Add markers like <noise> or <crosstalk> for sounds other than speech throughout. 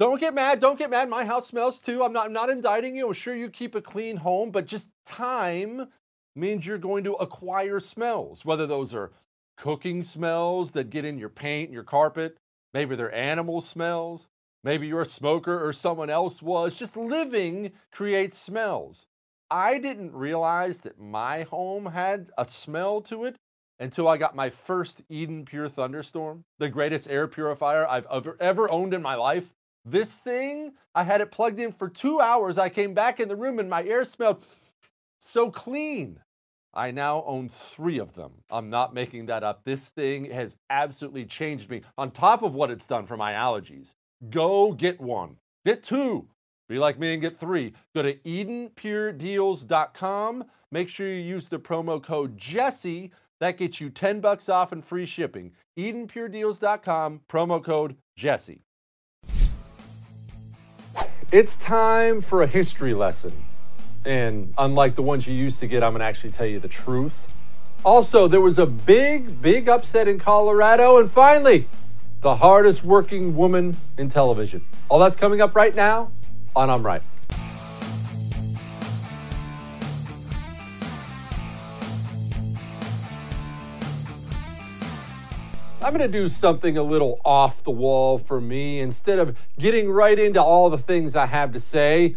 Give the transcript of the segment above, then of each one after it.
Don't get mad. Don't get mad. My house smells too. I'm not I'm not indicting you. I'm sure you keep a clean home, but just time means you're going to acquire smells, whether those are cooking smells that get in your paint and your carpet, maybe they're animal smells, maybe you're a smoker or someone else was. Just living creates smells. I didn't realize that my home had a smell to it until I got my first Eden Pure Thunderstorm, the greatest air purifier I've ever, ever owned in my life. This thing, I had it plugged in for two hours. I came back in the room and my air smelled so clean. I now own three of them. I'm not making that up. This thing has absolutely changed me on top of what it's done for my allergies. Go get one, get two. Be like me and get three. Go to EdenPureDeals.com. Make sure you use the promo code Jesse. That gets you 10 bucks off and free shipping. EdenPureDeals.com, promo code Jesse. It's time for a history lesson. And unlike the ones you used to get, I'm going to actually tell you the truth. Also, there was a big, big upset in Colorado. And finally, the hardest working woman in television. All that's coming up right now on I'm Right. I'm going to do something a little off the wall for me instead of getting right into all the things I have to say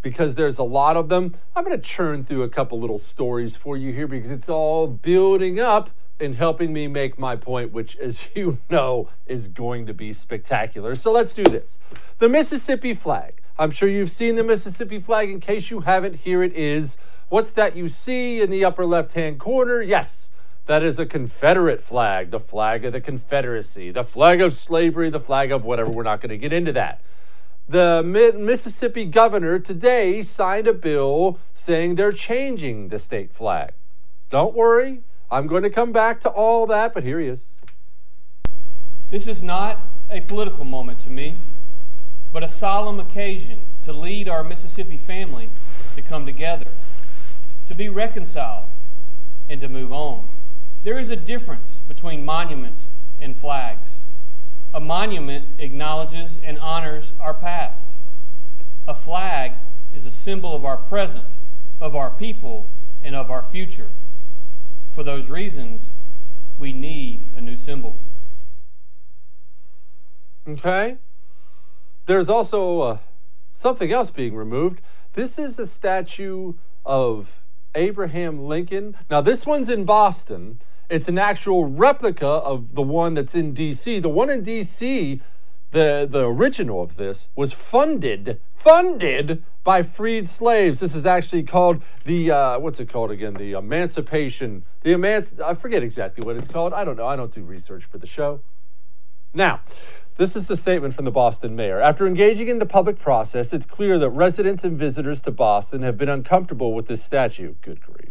because there's a lot of them. I'm going to churn through a couple little stories for you here because it's all building up and helping me make my point, which, as <laughs> you know, is going to be spectacular. So let's do this. The Mississippi flag. I'm sure you've seen the Mississippi flag. In case you haven't, here it is. What's that you see in the upper left hand corner? Yes. That is a Confederate flag, the flag of the Confederacy, the flag of slavery, the flag of whatever. We're not going to get into that. The Mississippi governor today signed a bill saying they're changing the state flag. Don't worry, I'm going to come back to all that, but here he is. This is not a political moment to me, but a solemn occasion to lead our Mississippi family to come together to be reconciled and to move on. There is a difference between monuments and flags. A monument acknowledges and honors our past. A flag is a symbol of our present, of our people, and of our future. For those reasons, we need a new symbol. Okay. There's also uh, something else being removed. This is a statue of Abraham Lincoln. Now, this one's in Boston. It's an actual replica of the one that's in D.C. The one in D.C., the, the original of this, was funded, funded by freed slaves. This is actually called the, uh, what's it called again? The Emancipation, the emanci- I forget exactly what it's called. I don't know. I don't do research for the show. Now, this is the statement from the Boston mayor. After engaging in the public process, it's clear that residents and visitors to Boston have been uncomfortable with this statue. Good grief.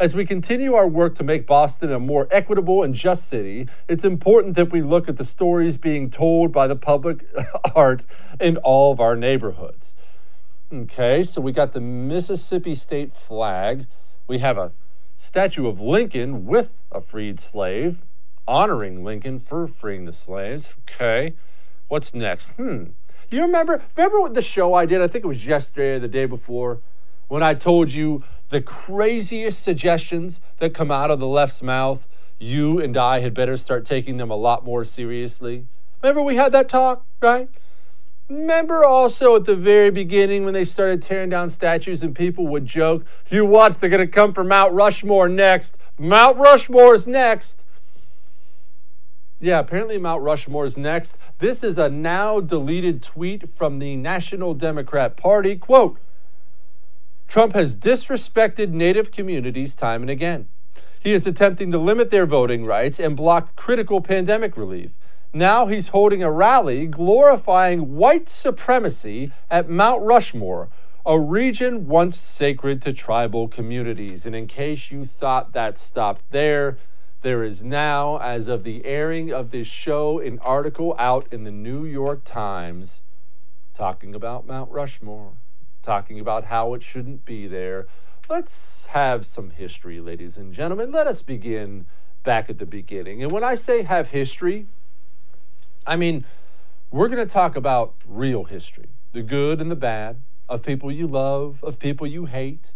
As we continue our work to make Boston a more equitable and just city, it's important that we look at the stories being told by the public <laughs> art in all of our neighborhoods. Okay, so we got the Mississippi state flag. We have a statue of Lincoln with a freed slave, honoring Lincoln for freeing the slaves. Okay, what's next? Hmm. You remember remember the show I did? I think it was yesterday or the day before when I told you the craziest suggestions that come out of the left's mouth. You and I had better start taking them a lot more seriously. Remember we had that talk, right? Remember also at the very beginning when they started tearing down statues and people would joke, you watch, they're going to come for Mount Rushmore next. Mount Rushmore's next. Yeah, apparently Mount Rushmore is next. This is a now deleted tweet from the National Democrat Party. Quote Trump has disrespected Native communities time and again. He is attempting to limit their voting rights and block critical pandemic relief. Now he's holding a rally glorifying white supremacy at Mount Rushmore, a region once sacred to tribal communities. And in case you thought that stopped there, there is now, as of the airing of this show, an article out in the New York Times talking about Mount Rushmore, talking about how it shouldn't be there. Let's have some history, ladies and gentlemen. Let us begin back at the beginning. And when I say have history, I mean, we're going to talk about real history the good and the bad, of people you love, of people you hate,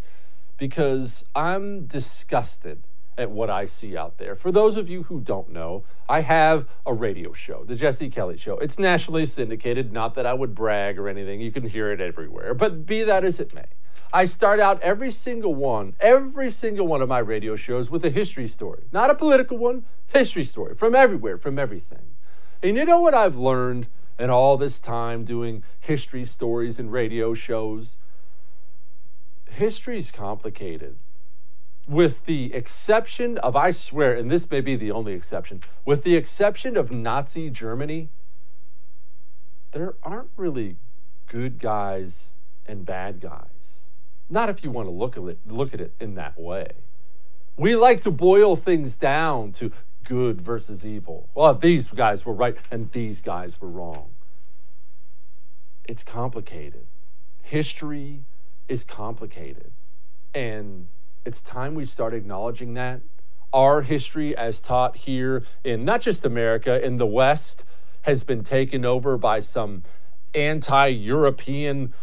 because I'm disgusted at what I see out there. For those of you who don't know, I have a radio show, The Jesse Kelly Show. It's nationally syndicated, not that I would brag or anything. You can hear it everywhere. But be that as it may, I start out every single one, every single one of my radio shows with a history story. Not a political one, history story from everywhere, from everything. And you know what I've learned in all this time doing history stories and radio shows? History's complicated with the exception of, I swear, and this may be the only exception, with the exception of Nazi Germany, there aren't really good guys and bad guys. Not if you want to look at it, look at it in that way. We like to boil things down to good versus evil. Well, these guys were right and these guys were wrong. It's complicated. History is complicated. And it's time we start acknowledging that. Our history, as taught here in not just America, in the West, has been taken over by some anti European,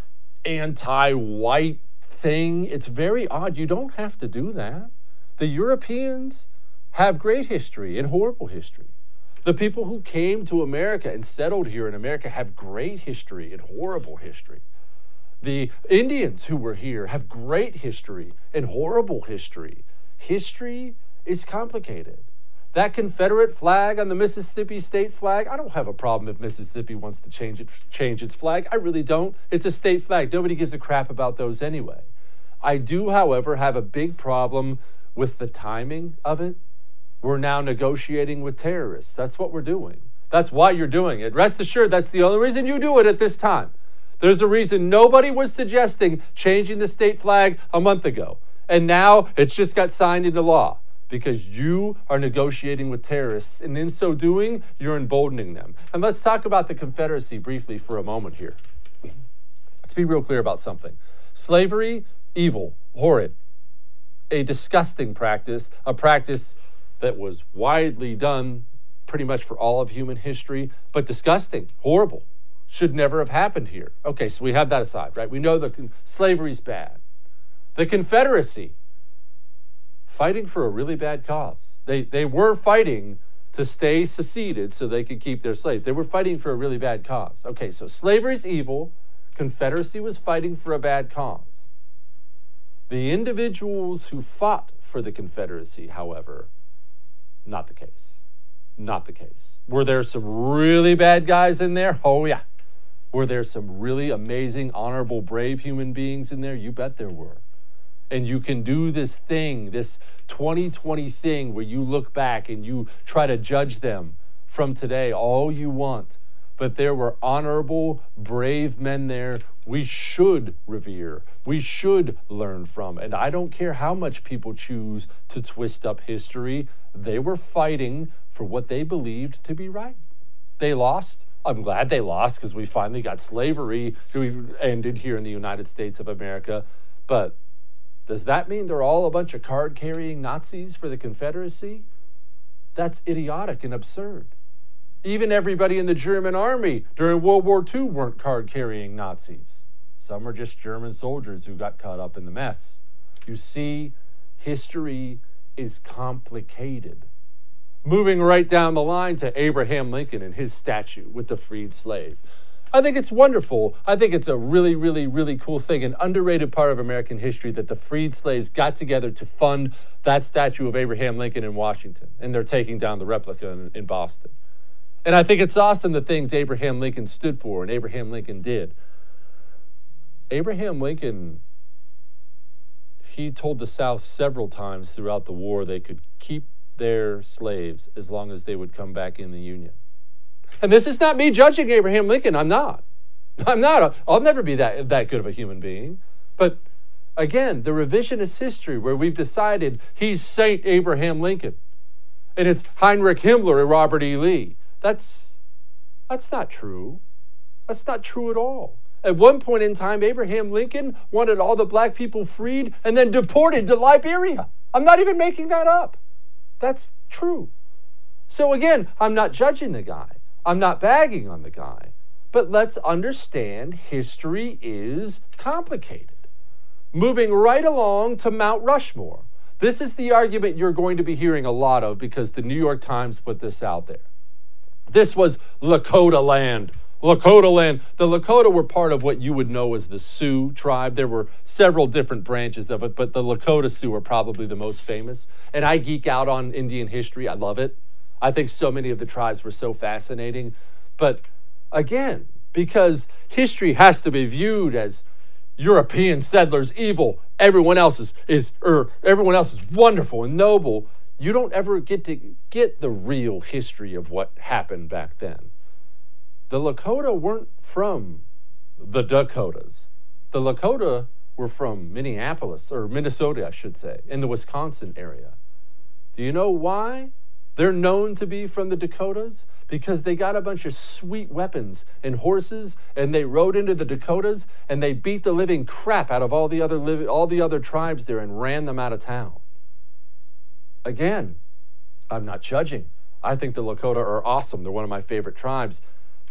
anti white thing. It's very odd. You don't have to do that. The Europeans have great history and horrible history. The people who came to America and settled here in America have great history and horrible history. The Indians who were here have great history and horrible history. History is complicated. That Confederate flag on the Mississippi state flag, I don't have a problem if Mississippi wants to change it change its flag. I really don't. It's a state flag. Nobody gives a crap about those anyway. I do, however, have a big problem with the timing of it. We're now negotiating with terrorists. That's what we're doing. That's why you're doing it. Rest assured, that's the only reason you do it at this time. There's a reason nobody was suggesting changing the state flag a month ago. And now it's just got signed into law because you are negotiating with terrorists. And in so doing, you're emboldening them. And let's talk about the Confederacy briefly for a moment here. Let's be real clear about something slavery, evil, horrid. a disgusting practice, a practice that was widely done pretty much for all of human history, but disgusting, horrible, should never have happened here. Okay, so we have that aside, right? We know that slavery's bad. The Confederacy, fighting for a really bad cause. They, they were fighting to stay seceded so they could keep their slaves. They were fighting for a really bad cause. Okay, so slavery's evil. Confederacy was fighting for a bad cause. The individuals who fought for the Confederacy, however, not the case. Not the case. Were there some really bad guys in there? Oh, yeah. Were there some really amazing, honorable, brave human beings in there? You bet there were. And you can do this thing, this 2020 thing, where you look back and you try to judge them from today all you want. But there were honorable, brave men there we should revere, we should learn from. And I don't care how much people choose to twist up history, they were fighting for what they believed to be right. They lost. I'm glad they lost because we finally got slavery ended here in the United States of America. But does that mean they're all a bunch of card carrying Nazis for the Confederacy? That's idiotic and absurd. Even everybody in the German army during World War II weren't card carrying Nazis. Some were just German soldiers who got caught up in the mess. You see, history is complicated. Moving right down the line to Abraham Lincoln and his statue with the freed slave. I think it's wonderful. I think it's a really, really, really cool thing, an underrated part of American history that the freed slaves got together to fund that statue of Abraham Lincoln in Washington, and they're taking down the replica in, in Boston. And I think it's awesome the things Abraham Lincoln stood for and Abraham Lincoln did. Abraham Lincoln, he told the South several times throughout the war they could keep their slaves as long as they would come back in the Union. And this is not me judging Abraham Lincoln. I'm not. I'm not. I'll never be that, that good of a human being. But again, the revisionist history where we've decided he's Saint Abraham Lincoln and it's Heinrich Himmler and Robert E. Lee. That's, that's not true. That's not true at all. At one point in time, Abraham Lincoln wanted all the black people freed and then deported to Liberia. I'm not even making that up. That's true. So again, I'm not judging the guy. I'm not bagging on the guy. But let's understand history is complicated. Moving right along to Mount Rushmore. This is the argument you're going to be hearing a lot of because the New York Times put this out there. This was Lakota land. Lakota land. The Lakota were part of what you would know as the Sioux tribe. There were several different branches of it, but the Lakota Sioux are probably the most famous. And I geek out on Indian history. I love it. I think so many of the tribes were so fascinating. But again, because history has to be viewed as European settlers evil, everyone else is, is or everyone else is wonderful and noble you don't ever get to get the real history of what happened back then. The Lakota weren't from the Dakotas. The Lakota were from Minneapolis, or Minnesota, I should say, in the Wisconsin area. Do you know why? They're known to be from the Dakotas because they got a bunch of sweet weapons and horses and they rode into the Dakotas and they beat the living crap out of all the other li- all the other tribes there and ran them out of town. Again, I'm not judging. I think the Lakota are awesome. They're one of my favorite tribes.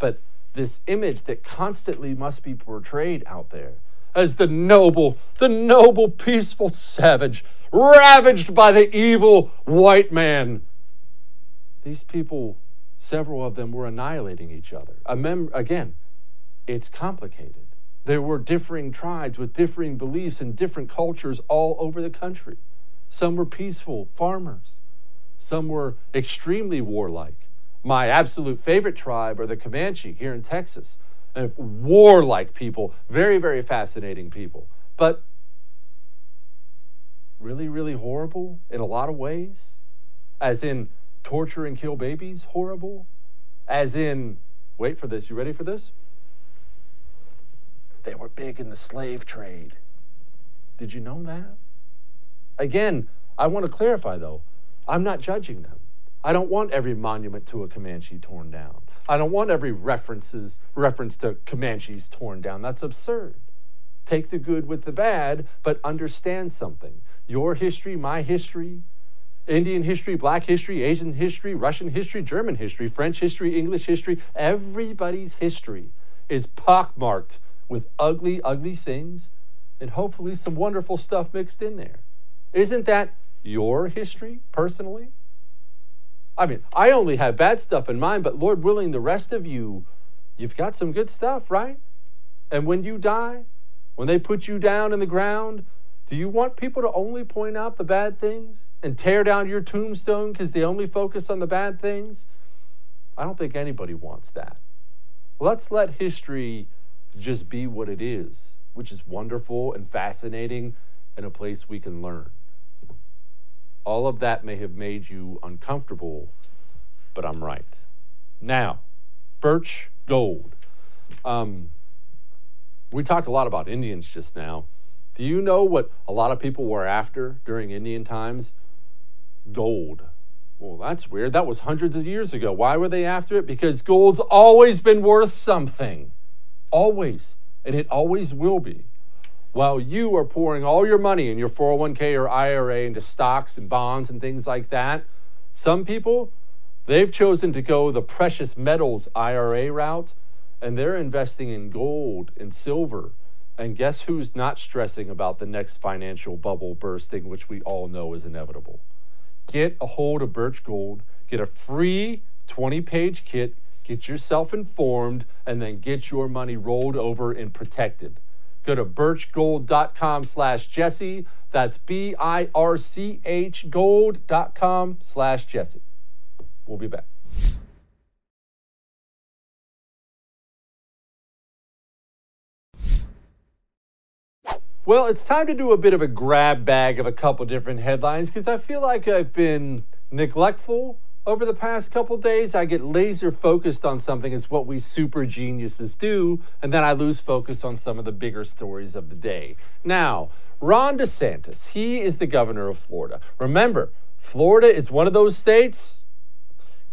But this image that constantly must be portrayed out there as the noble, the noble, peaceful savage, ravaged by the evil white man. These people, several of them, were annihilating each other. Again, it's complicated. There were differing tribes with differing beliefs and different cultures all over the country. Some were peaceful farmers. Some were extremely warlike. My absolute favorite tribe are the Comanche here in Texas. And warlike people, very, very fascinating people. But really, really horrible in a lot of ways. As in torture and kill babies, horrible. As in, wait for this, you ready for this? They were big in the slave trade. Did you know that? Again, I want to clarify though, I'm not judging them. I don't want every monument to a Comanche torn down. I don't want every references reference to Comanches torn down. That's absurd. Take the good with the bad, but understand something. your history, my history, Indian history, black history, Asian history, Russian history, German history, French history, English history. Everybody's history is pockmarked with ugly, ugly things and hopefully some wonderful stuff mixed in there. Isn't that your history personally? I mean, I only have bad stuff in mind, but Lord willing, the rest of you, you've got some good stuff, right? And when you die, when they put you down in the ground, do you want people to only point out the bad things and tear down your tombstone because they only focus on the bad things? I don't think anybody wants that. Let's let history just be what it is, which is wonderful and fascinating and a place we can learn. All of that may have made you uncomfortable, but I'm right. Now, birch gold. Um, we talked a lot about Indians just now. Do you know what a lot of people were after during Indian times? Gold. Well, that's weird. That was hundreds of years ago. Why were they after it? Because gold's always been worth something. Always. And it always will be. While you are pouring all your money in your 401k or IRA into stocks and bonds and things like that, some people, they've chosen to go the precious metals IRA route and they're investing in gold and silver. And guess who's not stressing about the next financial bubble bursting, which we all know is inevitable? Get a hold of Birch Gold, get a free 20 page kit, get yourself informed, and then get your money rolled over and protected. Go to birchgold.com slash Jesse. That's B I R C H gold.com slash Jesse. We'll be back. Well, it's time to do a bit of a grab bag of a couple different headlines because I feel like I've been neglectful over the past couple days. I get laser focused on something. It's what we super geniuses do. And then I lose focus on some of the bigger stories of the day. Now, Ron DeSantis, he is the governor of Florida. Remember, Florida is one of those states,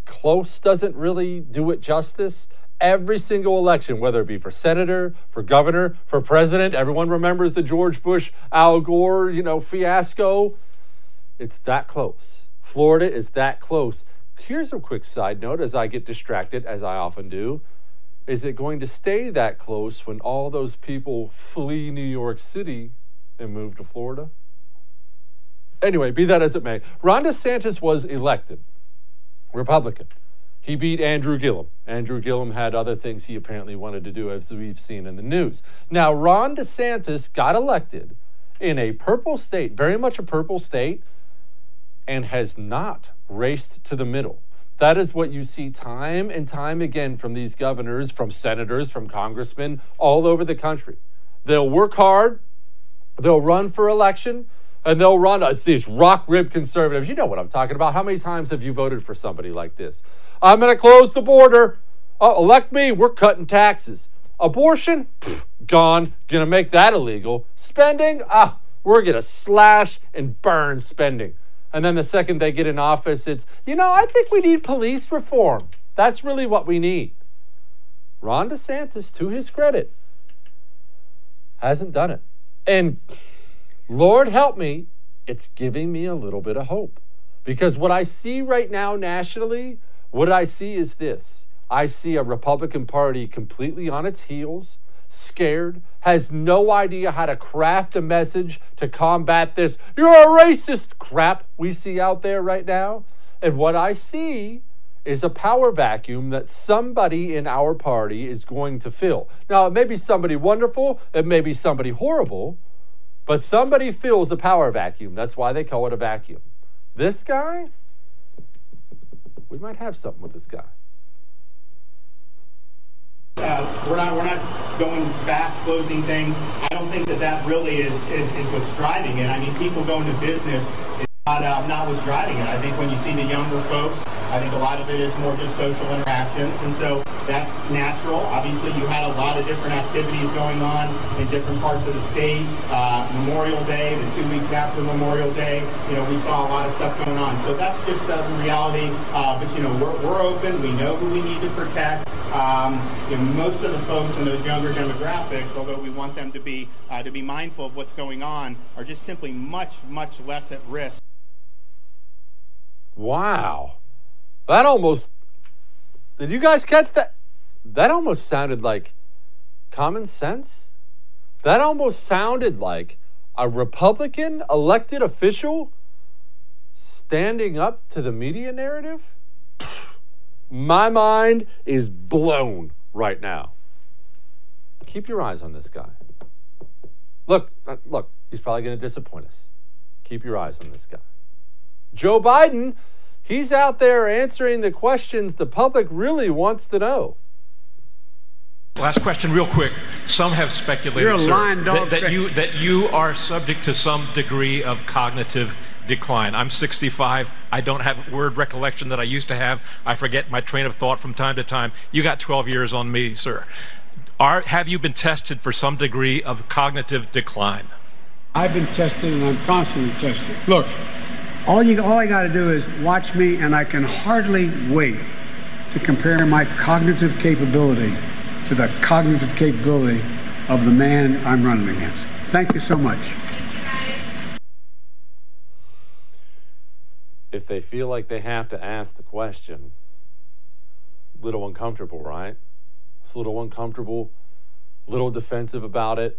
close doesn't really do it justice every single election, whether it be for senator, for governor, for president. Everyone remembers the George Bush, Al Gore, you know, fiasco. It's that close. Florida is that close. Here's a quick side note as I get distracted, as I often do. Is it going to stay that close when all those people flee New York City and move to Florida? Anyway, be that as it may, Ron DeSantis was elected Republican. He beat Andrew Gillum. Andrew Gillum had other things he apparently wanted to do, as we've seen in the news. Now, Ron DeSantis got elected in a purple state, very much a purple state, and has not raced to the middle. That is what you see time and time again from these governors, from senators, from congressmen all over the country. They'll work hard, they'll run for election, and they'll run as these rock rib conservatives. You know what I'm talking about. How many times have you voted for somebody like this? I'm going to close the border. Oh, elect me. We're cutting taxes. Abortion? Gone. Going to make that illegal. Spending? Ah, we're going to slash and burn spending. And then the second they get in office, it's, you know, I think we need police reform. That's really what we need. Ron DeSantis, to his credit, hasn't done it. And Lord help me, it's giving me a little bit of hope. Because what I see right now nationally, what I see is this I see a Republican Party completely on its heels, scared, has no idea how to craft a message to combat this you're a racist crap we see out there right now. And what I see is a power vacuum that somebody in our party is going to fill. Now, it may be somebody wonderful, it may be somebody horrible, but somebody fills a power vacuum. That's why they call it a vacuum. This guy, we might have something with this guy. Uh, we're not we're not going back closing things. I don't think that that really is is, is what's driving it. I mean, people going to business is not uh, not what's driving it. I think when you see the younger folks, I think a lot of it is more just social interactions, and so that's natural. Obviously, you had a lot of different activities going on in different parts of the state. Uh, Memorial Day, the two weeks after Memorial Day, you know, we saw a lot of stuff going on. So that's just the reality. Uh, but you know, we're, we're open. We know who we need to protect. Um, you know, most of the folks in those younger demographics, although we want them to be uh, to be mindful of what's going on, are just simply much much less at risk. Wow, that almost. Did you guys catch that? That almost sounded like common sense. That almost sounded like a Republican elected official standing up to the media narrative. My mind is blown right now. Keep your eyes on this guy. Look, uh, look, he's probably going to disappoint us. Keep your eyes on this guy. Joe Biden, he's out there answering the questions the public really wants to know. Last question, real quick. Some have speculated, sir, that, that you that you are subject to some degree of cognitive decline. I'm 65. I don't have word recollection that I used to have. I forget my train of thought from time to time. You got 12 years on me, sir. Are, have you been tested for some degree of cognitive decline? I've been tested and I'm constantly tested. Look, all you all I got to do is watch me, and I can hardly wait to compare my cognitive capability to the cognitive capability of the man I'm running against. Thank you so much. If they feel like they have to ask the question, little uncomfortable, right? It's a little uncomfortable, little defensive about it.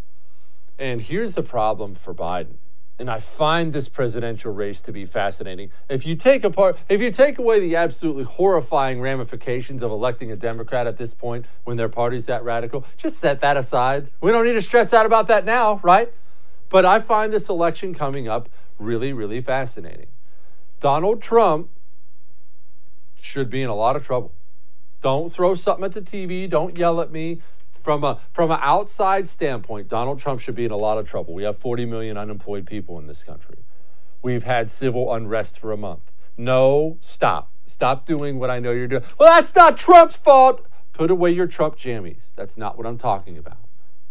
And here's the problem for Biden. And I find this presidential race to be fascinating. If you take apart, if you take away the absolutely horrifying ramifications of electing a Democrat at this point when their party's that radical, just set that aside. We don't need to stress out about that now, right? But I find this election coming up really, really fascinating. Donald Trump should be in a lot of trouble. Don't throw something at the TV. Don't yell at me. From a from an outside standpoint, Donald Trump should be in a lot of trouble. We have 40 million unemployed people in this country. We've had civil unrest for a month. No, stop. Stop doing what I know you're doing. Well, that's not Trump's fault. Put away your Trump jammies. That's not what I'm talking about.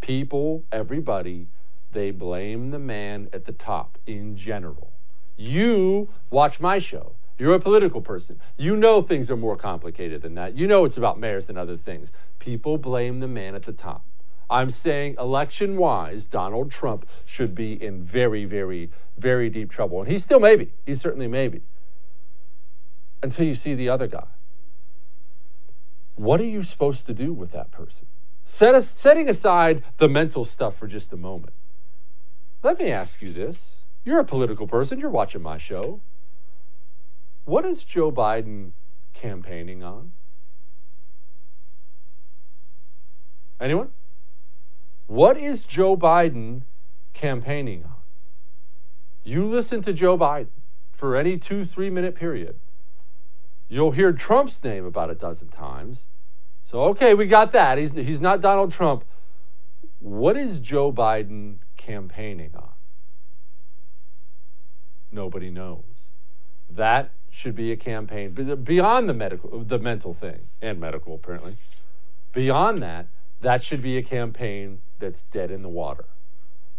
People, everybody, they blame the man at the top in general. You watch my show. You're a political person. You know things are more complicated than that. You know it's about mayors than other things. People blame the man at the top. I'm saying election wise, Donald Trump should be in very, very, very deep trouble. And he still may be. He certainly may be. Until you see the other guy. What are you supposed to do with that person? Set us, setting aside the mental stuff for just a moment. Let me ask you this. You're a political person, you're watching my show. What is Joe Biden campaigning on? Anyone? What is Joe Biden campaigning on? You listen to Joe Biden for any two, three minute period. You'll hear Trump's name about a dozen times. So, okay, we got that. He's, he's not Donald Trump. What is Joe Biden campaigning on? Nobody knows. That should be a campaign beyond the medical, the mental thing, and medical apparently. Beyond that, that should be a campaign that's dead in the water.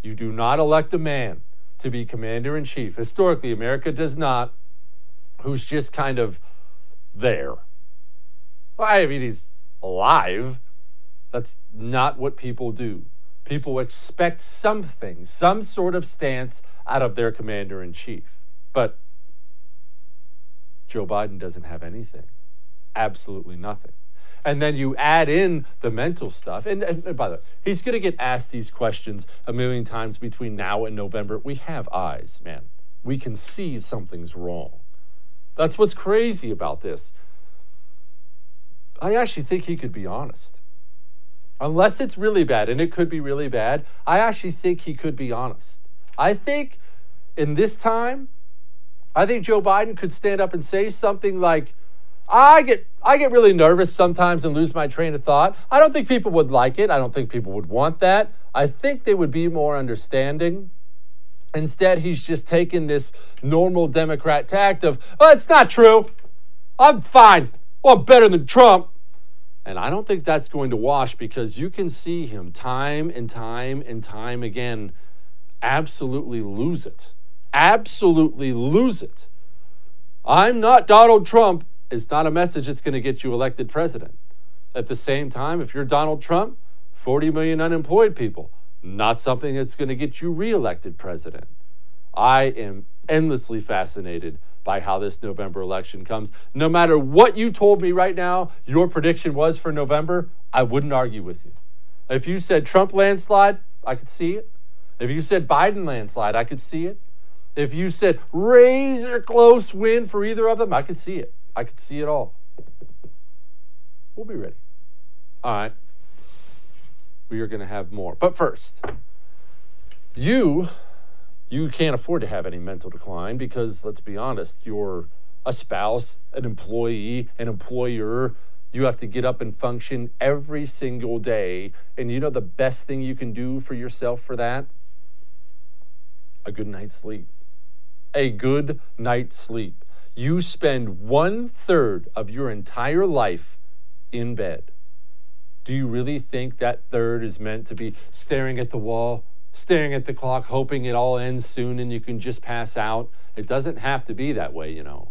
You do not elect a man to be commander in chief. Historically, America does not, who's just kind of there. Well, I mean, he's alive. That's not what people do. People expect something, some sort of stance out of their commander in chief. But Joe Biden doesn't have anything, absolutely nothing. And then you add in the mental stuff. And, and, by the way, he's going to get asked these questions a million times between now and November. We have eyes, man. We can see something's wrong. That's what's crazy about this. I actually think he could be honest. Unless it's really bad, and it could be really bad, I actually think he could be honest. I think in this time, I think Joe Biden could stand up and say something like, I get I get really nervous sometimes and lose my train of thought. I don't think people would like it. I don't think people would want that. I think they would be more understanding. Instead, he's just taken this normal Democrat tact of, oh, it's not true. I'm fine. Well, I'm better than Trump. And I don't think that's going to wash because you can see him time and time and time again absolutely lose it. Absolutely lose it. I'm not Donald Trump is not a message that's going to get you elected president. At the same time, if you're Donald Trump, 40 million unemployed people, not something that's going to get you reelected president. I am endlessly fascinated by how this November election comes. No matter what you told me right now, your prediction was for November, I wouldn't argue with you. If you said Trump landslide, I could see it. If you said Biden landslide, I could see it. If you said razor close win for either of them, I could see it. I could see it all. We'll be ready. All right. We are going to have more. But first, you you can't afford to have any mental decline because let's be honest, you're a spouse, an employee, an employer. You have to get up and function every single day. And you know the best thing you can do for yourself for that? A good night's sleep. A good night's sleep. You spend one third of your entire life in bed. Do you really think that third is meant to be staring at the wall, staring at the clock, hoping it all ends soon and you can just pass out. It doesn't have to be that way, you know.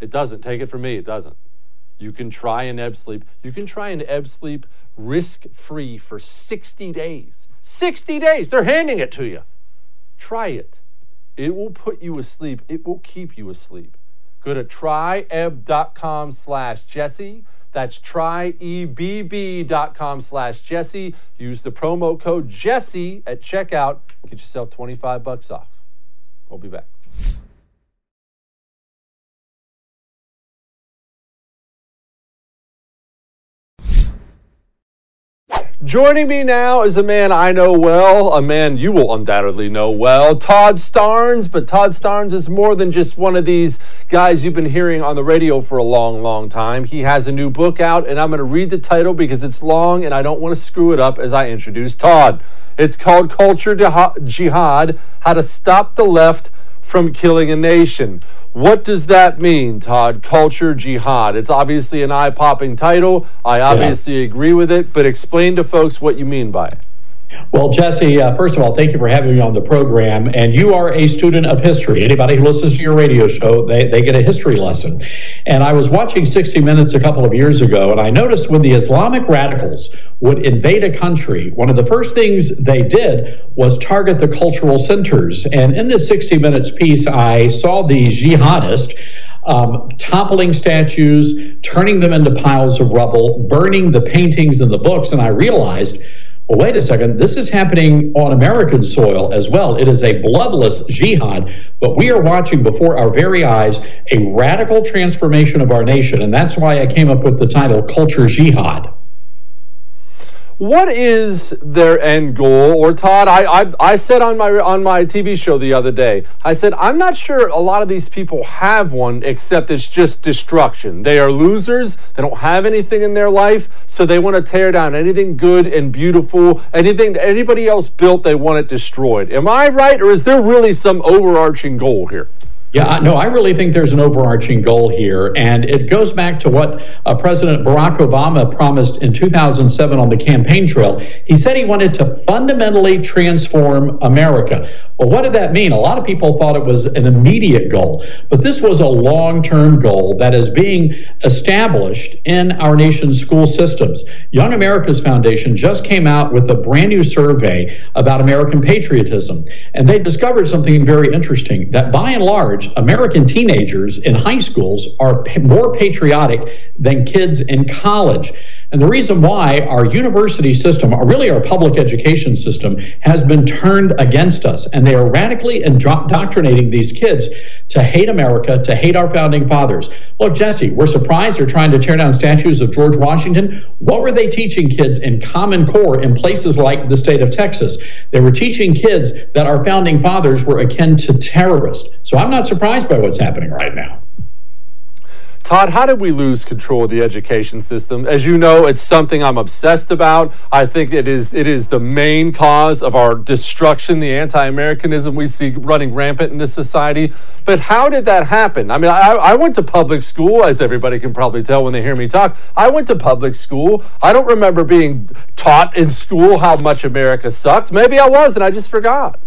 It doesn't. Take it from me, it doesn't. You can try an ebb sleep. You can try an ebb sleep risk free for 60 days. 60 days! They're handing it to you. Try it. It will put you asleep. It will keep you asleep. Go to tryebb.com slash Jesse. That's tryebb.com slash Jesse. Use the promo code Jesse at checkout. Get yourself 25 bucks off. We'll be back. Joining me now is a man I know well, a man you will undoubtedly know well, Todd Starnes. But Todd Starnes is more than just one of these guys you've been hearing on the radio for a long, long time. He has a new book out, and I'm going to read the title because it's long and I don't want to screw it up as I introduce Todd. It's called Culture Jihad How to Stop the Left from Killing a Nation. What does that mean, Todd? Culture jihad. It's obviously an eye popping title. I obviously yeah. agree with it, but explain to folks what you mean by it. Well, Jesse, uh, first of all, thank you for having me on the program. And you are a student of history. Anybody who listens to your radio show, they, they get a history lesson. And I was watching 60 Minutes a couple of years ago, and I noticed when the Islamic radicals would invade a country, one of the first things they did was target the cultural centers. And in this 60 Minutes piece, I saw the jihadist. Um, toppling statues, turning them into piles of rubble, burning the paintings and the books, and I realized well, wait a second, this is happening on American soil as well. It is a bloodless jihad, but we are watching before our very eyes a radical transformation of our nation. And that's why I came up with the title Culture Jihad. What is their end goal? Or Todd, I, I, I said on my on my TV show the other day, I said I'm not sure a lot of these people have one, except it's just destruction. They are losers. They don't have anything in their life, so they want to tear down anything good and beautiful, anything anybody else built. They want it destroyed. Am I right, or is there really some overarching goal here? Yeah, no, I really think there's an overarching goal here, and it goes back to what uh, President Barack Obama promised in 2007 on the campaign trail. He said he wanted to fundamentally transform America. Well, what did that mean? A lot of people thought it was an immediate goal, but this was a long term goal that is being established in our nation's school systems. Young America's Foundation just came out with a brand new survey about American patriotism, and they discovered something very interesting that by and large, large, American teenagers in high schools are more patriotic than kids in college. And the reason why our university system, or really our public education system, has been turned against us, and they are radically indoctrinating these kids to hate America, to hate our founding fathers. Look, Jesse, we're surprised they're trying to tear down statues of George Washington. What were they teaching kids in Common Core in places like the state of Texas? They were teaching kids that our founding fathers were akin to terrorists. So I'm not surprised by what's happening right now. Todd, how did we lose control of the education system? As you know, it's something I'm obsessed about. I think it is it is the main cause of our destruction, the anti-Americanism we see running rampant in this society. But how did that happen? I mean, I, I went to public school, as everybody can probably tell when they hear me talk. I went to public school. I don't remember being taught in school how much America sucks. Maybe I was, and I just forgot.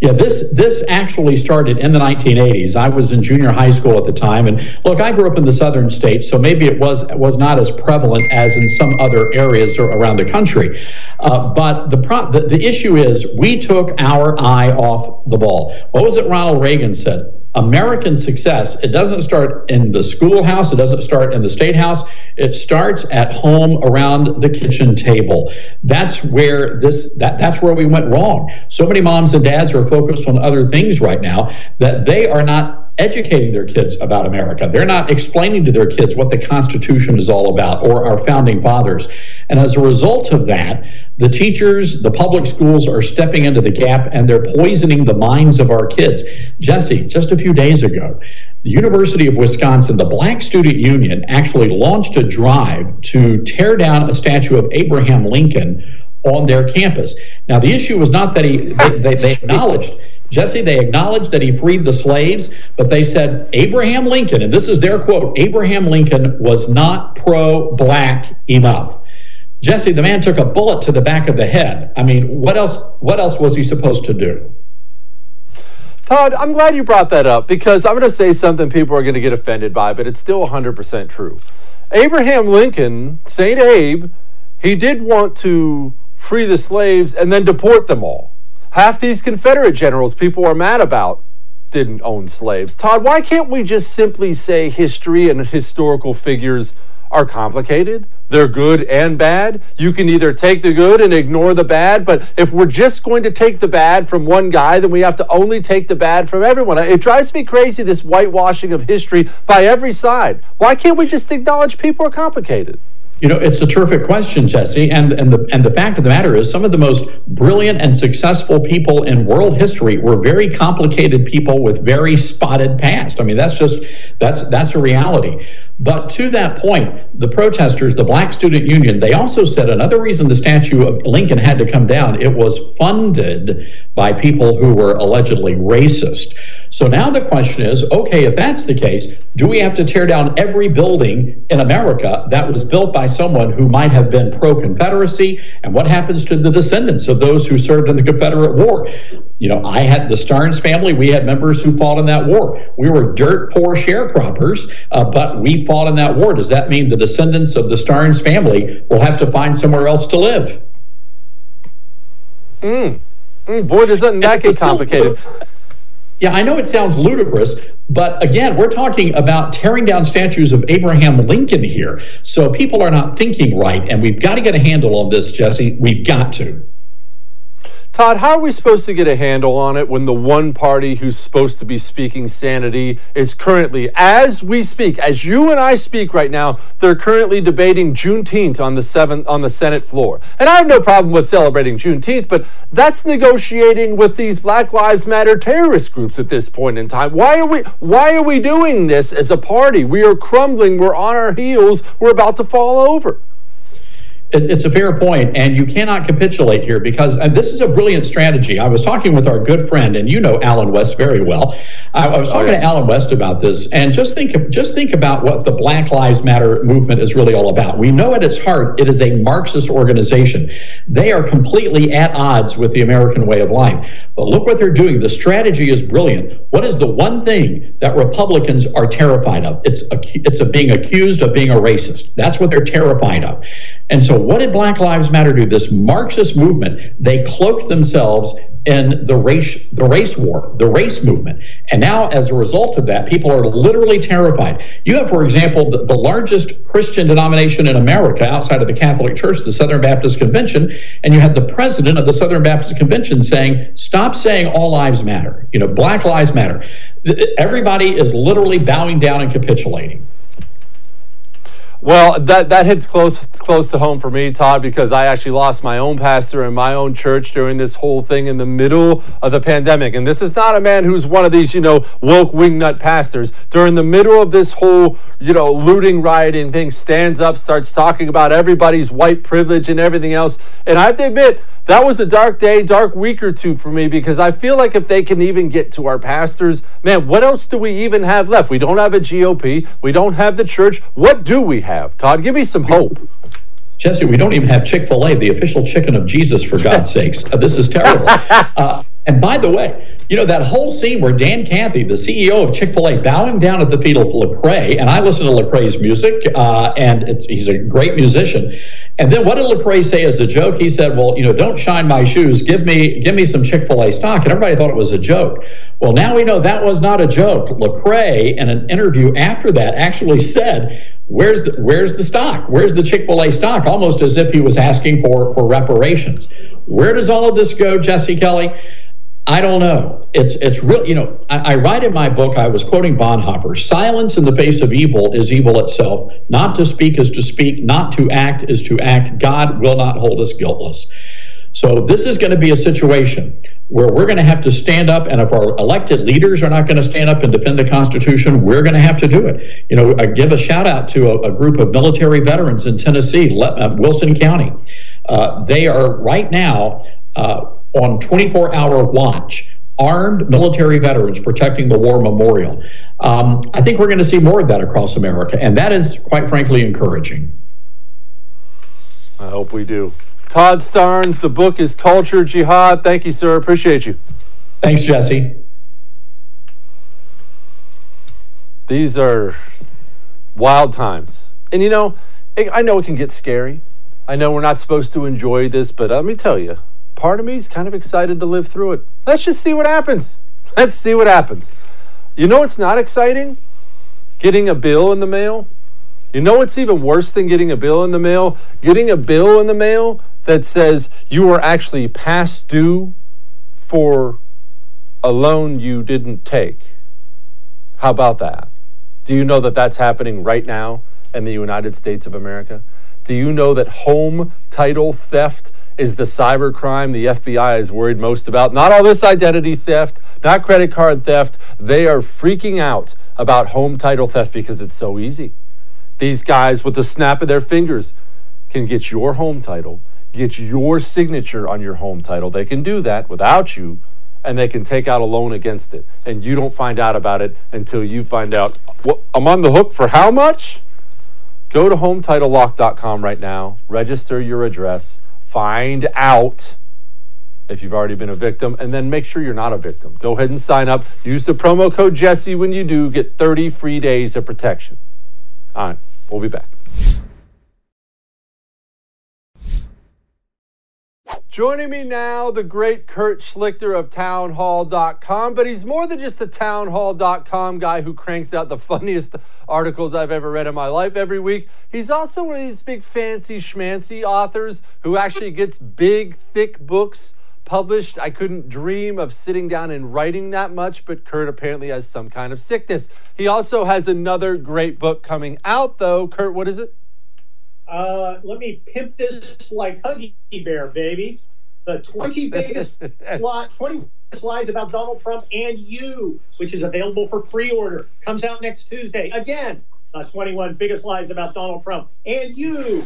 Yeah, this this actually started in the 1980s. I was in junior high school at the time, and look, I grew up in the southern states, so maybe it was was not as prevalent as in some other areas around the country. Uh, but the, pro- the the issue is we took our eye off the ball. What was it Ronald Reagan said? American success, it doesn't start in the schoolhouse, it doesn't start in the state house, it starts at home around the kitchen table. That's where this that that's where we went wrong. So many moms and dads are focused on other things right now that they are not educating their kids about America. They're not explaining to their kids what the Constitution is all about or our founding fathers. And as a result of that, the teachers, the public schools are stepping into the gap and they're poisoning the minds of our kids. Jesse, just a few days ago, the University of Wisconsin, the Black Student Union, actually launched a drive to tear down a statue of Abraham Lincoln on their campus. Now, the issue was not that he they, they, they acknowledged Jesse, they acknowledged that he freed the slaves, but they said Abraham Lincoln, and this is their quote Abraham Lincoln was not pro black enough. Jesse, the man took a bullet to the back of the head. I mean, what else what else was he supposed to do? Todd, I'm glad you brought that up because I'm going to say something people are going to get offended by, but it's still 100% true. Abraham Lincoln, St. Abe, he did want to free the slaves and then deport them all. Half these Confederate generals people are mad about didn't own slaves. Todd, why can't we just simply say history and historical figures are complicated? They're good and bad. You can either take the good and ignore the bad, but if we're just going to take the bad from one guy, then we have to only take the bad from everyone. It drives me crazy, this whitewashing of history by every side. Why can't we just acknowledge people are complicated? You know, it's a terrific question, Jesse. And and the and the fact of the matter is, some of the most brilliant and successful people in world history were very complicated people with very spotted past. I mean, that's just that's that's a reality. But to that point, the protesters, the Black Student Union, they also said another reason the statue of Lincoln had to come down. It was funded by people who were allegedly racist. So now the question is, okay, if that's the case, do we have to tear down every building in America that was built by someone who might have been pro Confederacy? And what happens to the descendants of those who served in the Confederate War? You know, I had the Starnes family, we had members who fought in that war. We were dirt poor sharecroppers, uh, but we fought in that war. Does that mean the descendants of the Starnes family will have to find somewhere else to live? Mm. Mm, boy, doesn't that get complicated. Yeah, I know it sounds ludicrous, but again, we're talking about tearing down statues of Abraham Lincoln here. So people are not thinking right, and we've got to get a handle on this, Jesse. We've got to. Todd, how are we supposed to get a handle on it when the one party who's supposed to be speaking sanity is currently, as we speak, as you and I speak right now, they're currently debating Juneteenth on the seventh on the Senate floor. And I have no problem with celebrating Juneteenth, but that's negotiating with these Black Lives Matter terrorist groups at this point in time. Why are we why are we doing this as a party? We are crumbling, we're on our heels, we're about to fall over it, it's a fair point, and you cannot capitulate here because this is a brilliant strategy. I was talking with our good friend, and you know Allen West very well. I, I was oh, talking oh, yes. to Allen West about this, and just think just think about what the Black Lives Matter movement is really all about. We know at its heart it is a Marxist organization. They are completely at odds with the American way of life. But look what they're doing. The strategy is brilliant. What is the one thing that Republicans are terrified of? It's a, it's a being accused of being a racist. That's what they're terrified of. And so, what did Black Lives Matter do? This Marxist movement, they cloaked themselves in the race, the race war, the race movement. And now, as a result of that, people are literally terrified. You have, for example, the, the largest Christian denomination in America outside of the Catholic Church, the Southern Baptist Convention, and you have the president of the Southern Baptist Convention saying, stop saying all lives matter. You know, Black Lives Matter. Everybody is literally bowing down and capitulating. Well, that, that hits close close to home for me, Todd, because I actually lost my own pastor in my own church during this whole thing in the middle of the pandemic. And this is not a man who's one of these, you know, woke wingnut pastors. During the middle of this whole, you know, looting, rioting thing, stands up, starts talking about everybody's white privilege and everything else. And I have to admit, that was a dark day, dark week or two for me because I feel like if they can even get to our pastors, man, what else do we even have left? We don't have a GOP. We don't have the church. What do we have? Todd, give me some hope. Jesse, we don't even have Chick fil A, the official chicken of Jesus, for God's <laughs> sakes. Uh, this is terrible. Uh, And by the way, you know, that whole scene where Dan Cathy, the CEO of Chick fil A, bowing down at the feet of Lecrae, and I listen to Lecrae's music, uh, and he's a great musician. And then what did Lecrae say as a joke? He said, Well, you know, don't shine my shoes. Give me give me some Chick fil A stock. And everybody thought it was a joke. Well, now we know that was not a joke. Lecrae, in an interview after that, actually said, Where's the where's the stock? Where's the Chick-fil-A stock? Almost as if he was asking for, for reparations. Where does all of this go, Jesse Kelly? I don't know. It's it's real. You know, I, I, write in my book. I was quoting Bonhoeffer: "Silence in the face of evil is evil itself. Not to speak is to speak. Not to act is to act. God will not hold us guiltless." So this is going to be a situation where we're going to have to stand up, and if our elected leaders are not going to stand up and defend the Constitution, we're going to have to do it. You know, I give a shout out to a, a group of military veterans in Tennessee, uh, Wilson County. Uh, they are right now uh, on 24 hour watch armed military veterans protecting the war memorial. Um, I think we're going to see more of that across America, and that is, quite frankly, encouraging. I hope we do. Todd Starnes, the book is Culture Jihad. Thank you, sir. Appreciate you. Thanks, Jesse. These are wild times. And you know, I know it can get scary. I know we're not supposed to enjoy this, but uh, let me tell you, part of me is kind of excited to live through it. Let's just see what happens. <laughs> Let's see what happens. You know what's not exciting? Getting a bill in the mail. You know what's even worse than getting a bill in the mail? Getting a bill in the mail that says you are actually past due for a loan you didn't take. How about that? Do you know that that's happening right now in the United States of America? Do you know that home title theft is the cyber crime the FBI is worried most about? Not all this identity theft, not credit card theft. They are freaking out about home title theft because it's so easy. These guys, with the snap of their fingers, can get your home title get your signature on your home title. They can do that without you, and they can take out a loan against it. And you don't find out about it until you find out, well, I'm on the hook for how much? Go to hometitlelock.com right now, register your address, find out if you've already been a victim, and then make sure you're not a victim. Go ahead and sign up. Use the promo code Jesse when you do. Get 30 free days of protection. All right, we'll be back. Joining me now, the great Kurt Schlichter of townhall.com, but he's more than just a townhall.com guy who cranks out the <laughs> funniest articles I've ever read in my life every week. He's also one of these big fancy schmancy authors who actually gets big, thick books published. I couldn't dream of sitting down and writing that much, but Kurt apparently has some kind of sickness. He also has another great book coming out, though. Kurt, what is it? Uh, let me pimp this like Huggy Bear, baby. The 20 <laughs> biggest slot, 20 lies about Donald Trump and you, which is available for pre-order, comes out next Tuesday. Again, uh, 21 biggest lies about Donald Trump and you.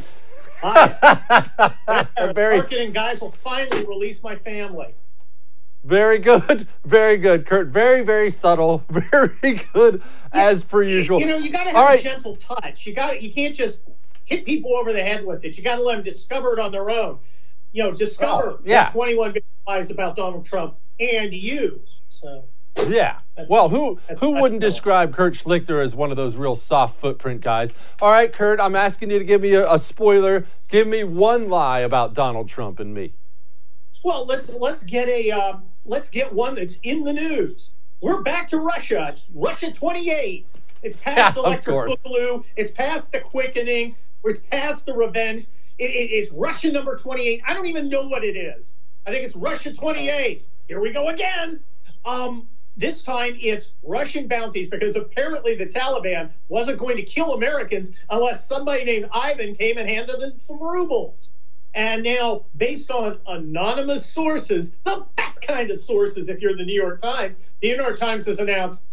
My <laughs> very, marketing guys will finally release my family. Very good, very good, Kurt. Very, very subtle. <laughs> Very good, as per usual. You know, you got to have All a right. gentle touch. You got You can't just hit people over the head with it. You got to let them discover it on their own. You know, discover oh, yeah. 21 lies about Donald Trump and you. So. Yeah. Well, who who wouldn't describe Kurt Schlichter as one of those real soft footprint guys? All right, Kurt, I'm asking you to give me a, a spoiler. Give me one lie about Donald Trump and me. Well, let's let's get a um, let's get one that's in the news. We're back to Russia. It's Russia 28. It's past <laughs> yeah, electric boogaloo. It's past the quickening it's past the revenge. It, it, it's Russia number 28. I don't even know what it is. I think it's Russia 28. Here we go again. Um, this time it's Russian bounties because apparently the Taliban wasn't going to kill Americans unless somebody named Ivan came and handed them some rubles. And now, based on anonymous sources, the best kind of sources, if you're the New York Times, the New York Times has announced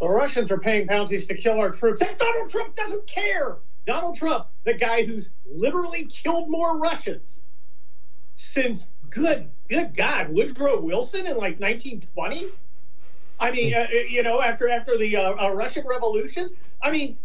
the Russians are paying bounties to kill our troops. And Donald Trump doesn't care. Donald Trump, the guy who's literally killed more Russians since good good God Woodrow Wilson in like 1920. I mean, uh, you know, after after the uh, uh, Russian Revolution. I mean,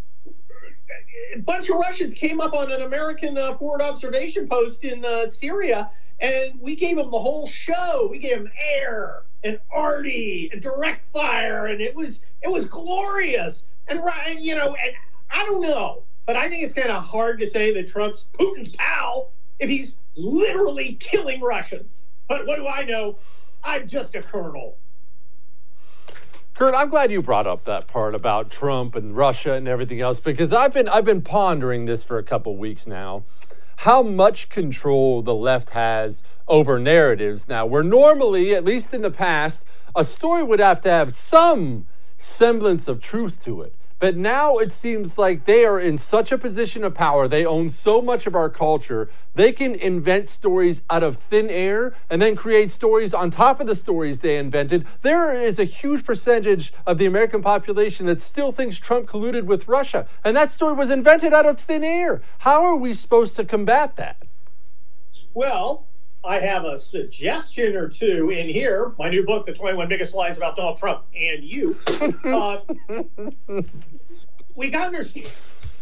a bunch of Russians came up on an American uh, forward observation post in uh, Syria, and we gave them the whole show. We gave them air and arty and direct fire, and it was it was glorious. And you know, and I don't know, but I think it's kind of hard to say that Trump's Putin's pal if he's literally killing Russians. But what do I know? I'm just a colonel. Kurt, I'm glad you brought up that part about Trump and Russia and everything else because I've been I've been pondering this for a couple weeks now. How much control the left has over narratives now, where normally, at least in the past, a story would have to have some semblance of truth to it. But now it seems like they are in such a position of power. They own so much of our culture. They can invent stories out of thin air and then create stories on top of the stories they invented. There is a huge percentage of the American population that still thinks Trump colluded with Russia. And that story was invented out of thin air. How are we supposed to combat that? Well, I have a suggestion or two in here. My new book, The 21 Biggest Lies About Donald Trump and You. Uh, <laughs> we got to understand.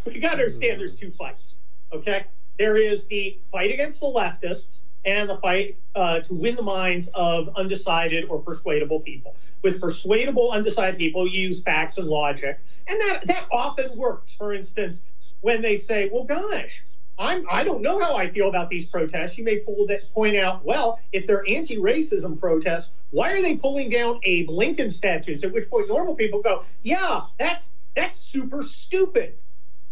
We got to understand. There's two fights. Okay, there is the fight against the leftists and the fight uh, to win the minds of undecided or persuadable people. With persuadable, undecided people, you use facts and logic, and that that often works. For instance, when they say, "Well, gosh." I'm, I don't know how I feel about these protests. You may that, point out, well, if they're anti racism protests, why are they pulling down Abe Lincoln statues? At which point, normal people go, yeah, that's, that's super stupid.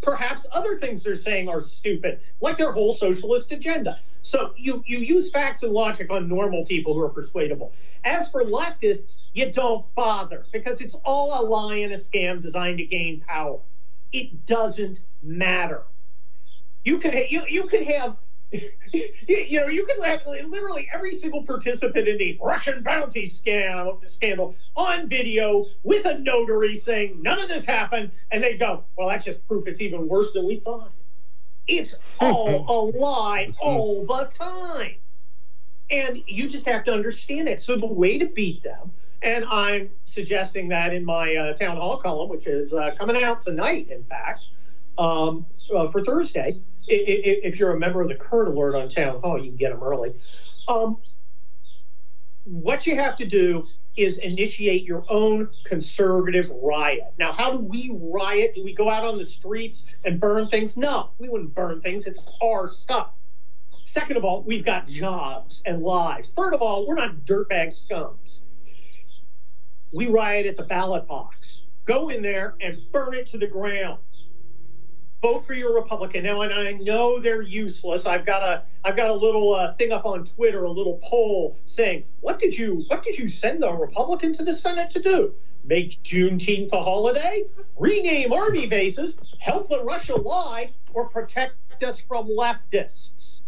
Perhaps other things they're saying are stupid, like their whole socialist agenda. So you, you use facts and logic on normal people who are persuadable. As for leftists, you don't bother because it's all a lie and a scam designed to gain power. It doesn't matter. You could you you could have <laughs> you know, you could have literally every single participant in the Russian bounty scam, scandal on video with a notary saying none of this happened, and they go, "Well, that's just proof it's even worse than we thought." It's <laughs> all a lie all the time, and you just have to understand it. So the way to beat them, and I'm suggesting that in my uh, town hall column, which is uh, coming out tonight, in fact um, uh, for Thursday. If you're a member of the current Alert on Town Hall, you can get them early. Um, what you have to do is initiate your own conservative riot. Now, how do we riot? Do we go out on the streets and burn things? No, we wouldn't burn things. It's our stuff. Second of all, we've got jobs and lives. Third of all, we're not dirtbag scums. We riot at the ballot box. Go in there and burn it to the ground vote for your Republican. Now, and I know they're useless. I've got a I've got a little uh, thing up on Twitter, a little poll saying, "What did you What did you send a Republican to the Senate to do? Make Juneteenth a holiday? Rename army bases? Help the Russia lie? Or protect us from leftists?"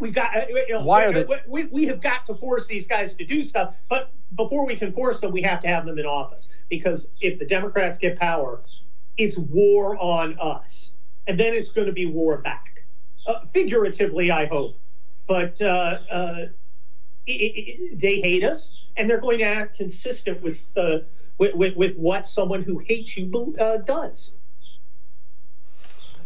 We got. Uh, you know, Why are they? We, we have got to force these guys to do stuff, but before we can force them, we have to have them in office. Because if the Democrats get power, it's war on us. And then it's going to be war back. Uh, figuratively, I hope. But uh, uh, it, it, they hate us, and they're going to act consistent with, the, with, with, with what someone who hates you uh, does.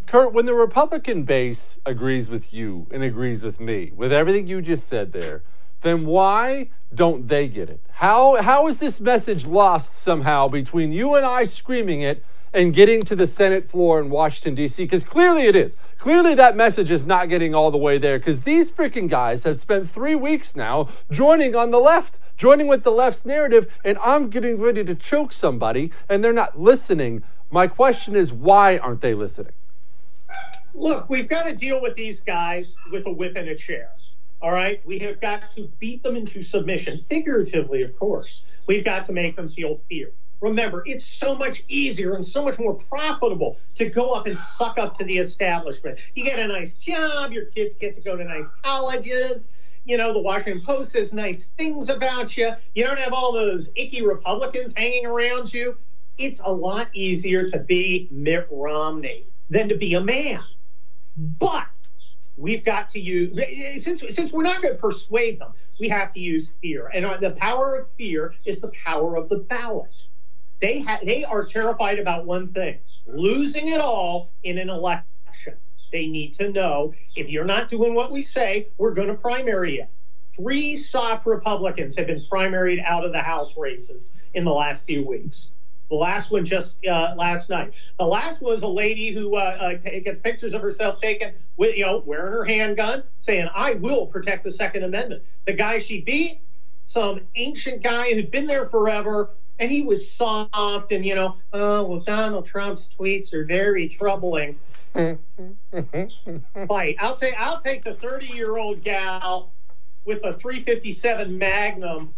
Kurt, when the Republican base agrees with you and agrees with me, with everything you just said there, then why don't they get it? How, how is this message lost somehow between you and I screaming it and getting to the Senate floor in Washington, D.C.? Because clearly it is. Clearly that message is not getting all the way there because these freaking guys have spent three weeks now joining on the left, joining with the left's narrative, and I'm getting ready to choke somebody and they're not listening. My question is, why aren't they listening? Look, we've got to deal with these guys with a whip and a chair. All right. We have got to beat them into submission, figuratively, of course. We've got to make them feel fear. Remember, it's so much easier and so much more profitable to go up and suck up to the establishment. You get a nice job, your kids get to go to nice colleges. You know, the Washington Post says nice things about you. You don't have all those icky Republicans hanging around you. It's a lot easier to be Mitt Romney than to be a man. But we've got to use since since we're not going to persuade them we have to use fear. And uh, the power of fear is the power of the ballot. They ha- they are terrified about one thing losing it all in an election. They need to know if you're not doing what we say we're going to primary you. Three soft Republicans have been primaried out of the House races in the last few weeks. The last one just uh, last night. The last was a lady who uh, uh, gets pictures of herself taken with, you know, wearing her handgun, saying, "I will protect the Second Amendment." The guy she beat, some ancient guy who'd been there forever, and he was soft and you know, oh well, Donald Trump's tweets are very troubling. <laughs> Fight. I'll take I'll take the 30 year old gal with a 357 Magnum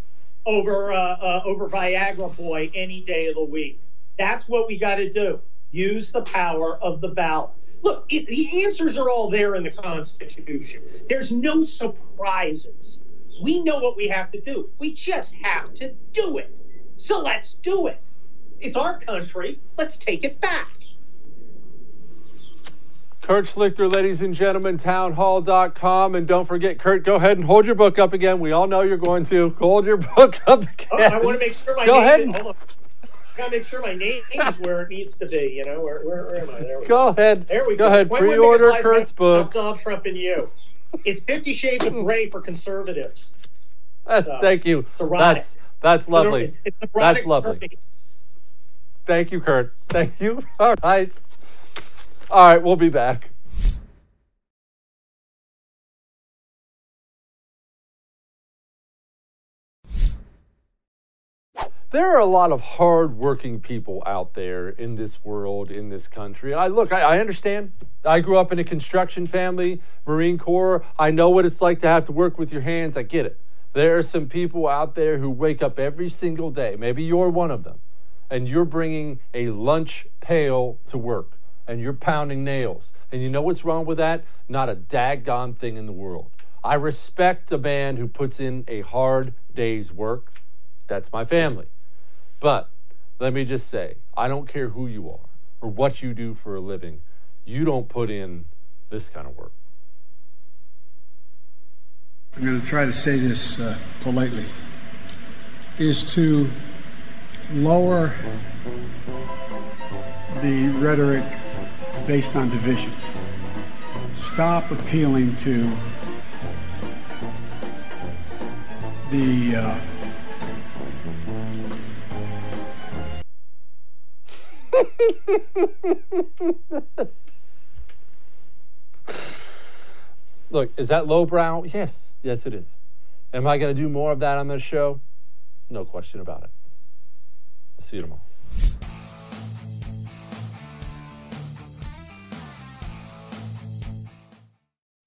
over uh, uh, over Viagra Boy any day of the week. That's what we got to do. Use the power of the ballot. Look, it, the answers are all there in the Constitution. There's no surprises. We know what we have to do. We just have to do it. So let's do it. It's our country. Let's take it back. Kurt Schlichter, ladies and gentlemen, townhall.com. And don't forget, Kurt, go ahead and hold your book up again. We all know you're going to. Hold your <laughs> book up again. Oh, I want to make sure my go name ahead. Is, hold on. I gotta make sure my name is where it needs to be. You know, where, where, where am I? There we Go go. ahead. There we Go go. ahead. Pre-order Kurt's book. Donald Trump and you. It's Fifty Shades of Grey for conservatives. <laughs> So, Thank you. That's that's lovely. It's That's lovely. Thank you, Kurt. Thank you. <laughs> All right. All right, we'll be back. There are a lot of hardworking people out there in this world, in this country. I look, I, I understand. I grew up in a construction family, Marine Corps. I know what it's like to have to work with your hands. I get it. There are some people out there who wake up every single day. Maybe you're one of them and you're bringing a lunch pail to work and you're pounding nails. And you know what's wrong with that? Not a daggone thing in the world. I respect a man who puts in a hard day's work. That's my family. But let me just say, I don't care who you are or what you do for a living, you don't put in this kind of work. I'm going to try to say this uh, politely, is to lower the rhetoric based on division. Stop appealing to the uh, <laughs> Look, is that lowbrow? Yes, yes, it is. Am I going to do more of that on this show? No question about it. I'll see you tomorrow.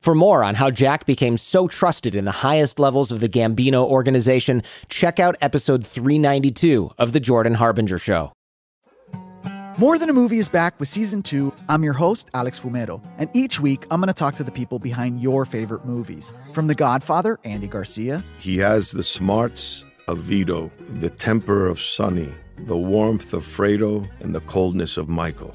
For more on how Jack became so trusted in the highest levels of the Gambino organization, check out episode 392 of The Jordan Harbinger Show. More Than a Movie is back with season two. I'm your host, Alex Fumero, and each week I'm going to talk to the people behind your favorite movies. From The Godfather, Andy Garcia, He has the smarts of Vito, the temper of Sonny, the warmth of Fredo, and the coldness of Michael.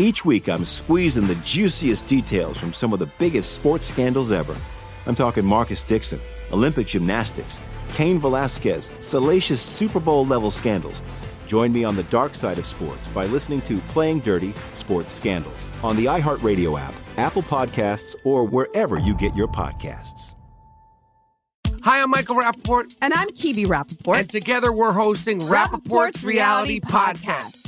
Each week, I'm squeezing the juiciest details from some of the biggest sports scandals ever. I'm talking Marcus Dixon, Olympic gymnastics, Cain Velasquez, salacious Super Bowl level scandals. Join me on the dark side of sports by listening to Playing Dirty Sports Scandals on the iHeartRadio app, Apple Podcasts, or wherever you get your podcasts. Hi, I'm Michael Rapaport. And I'm Kebe Rapaport. And together we're hosting Rapaport's, Rapaport's Reality, Reality Podcast. Podcast.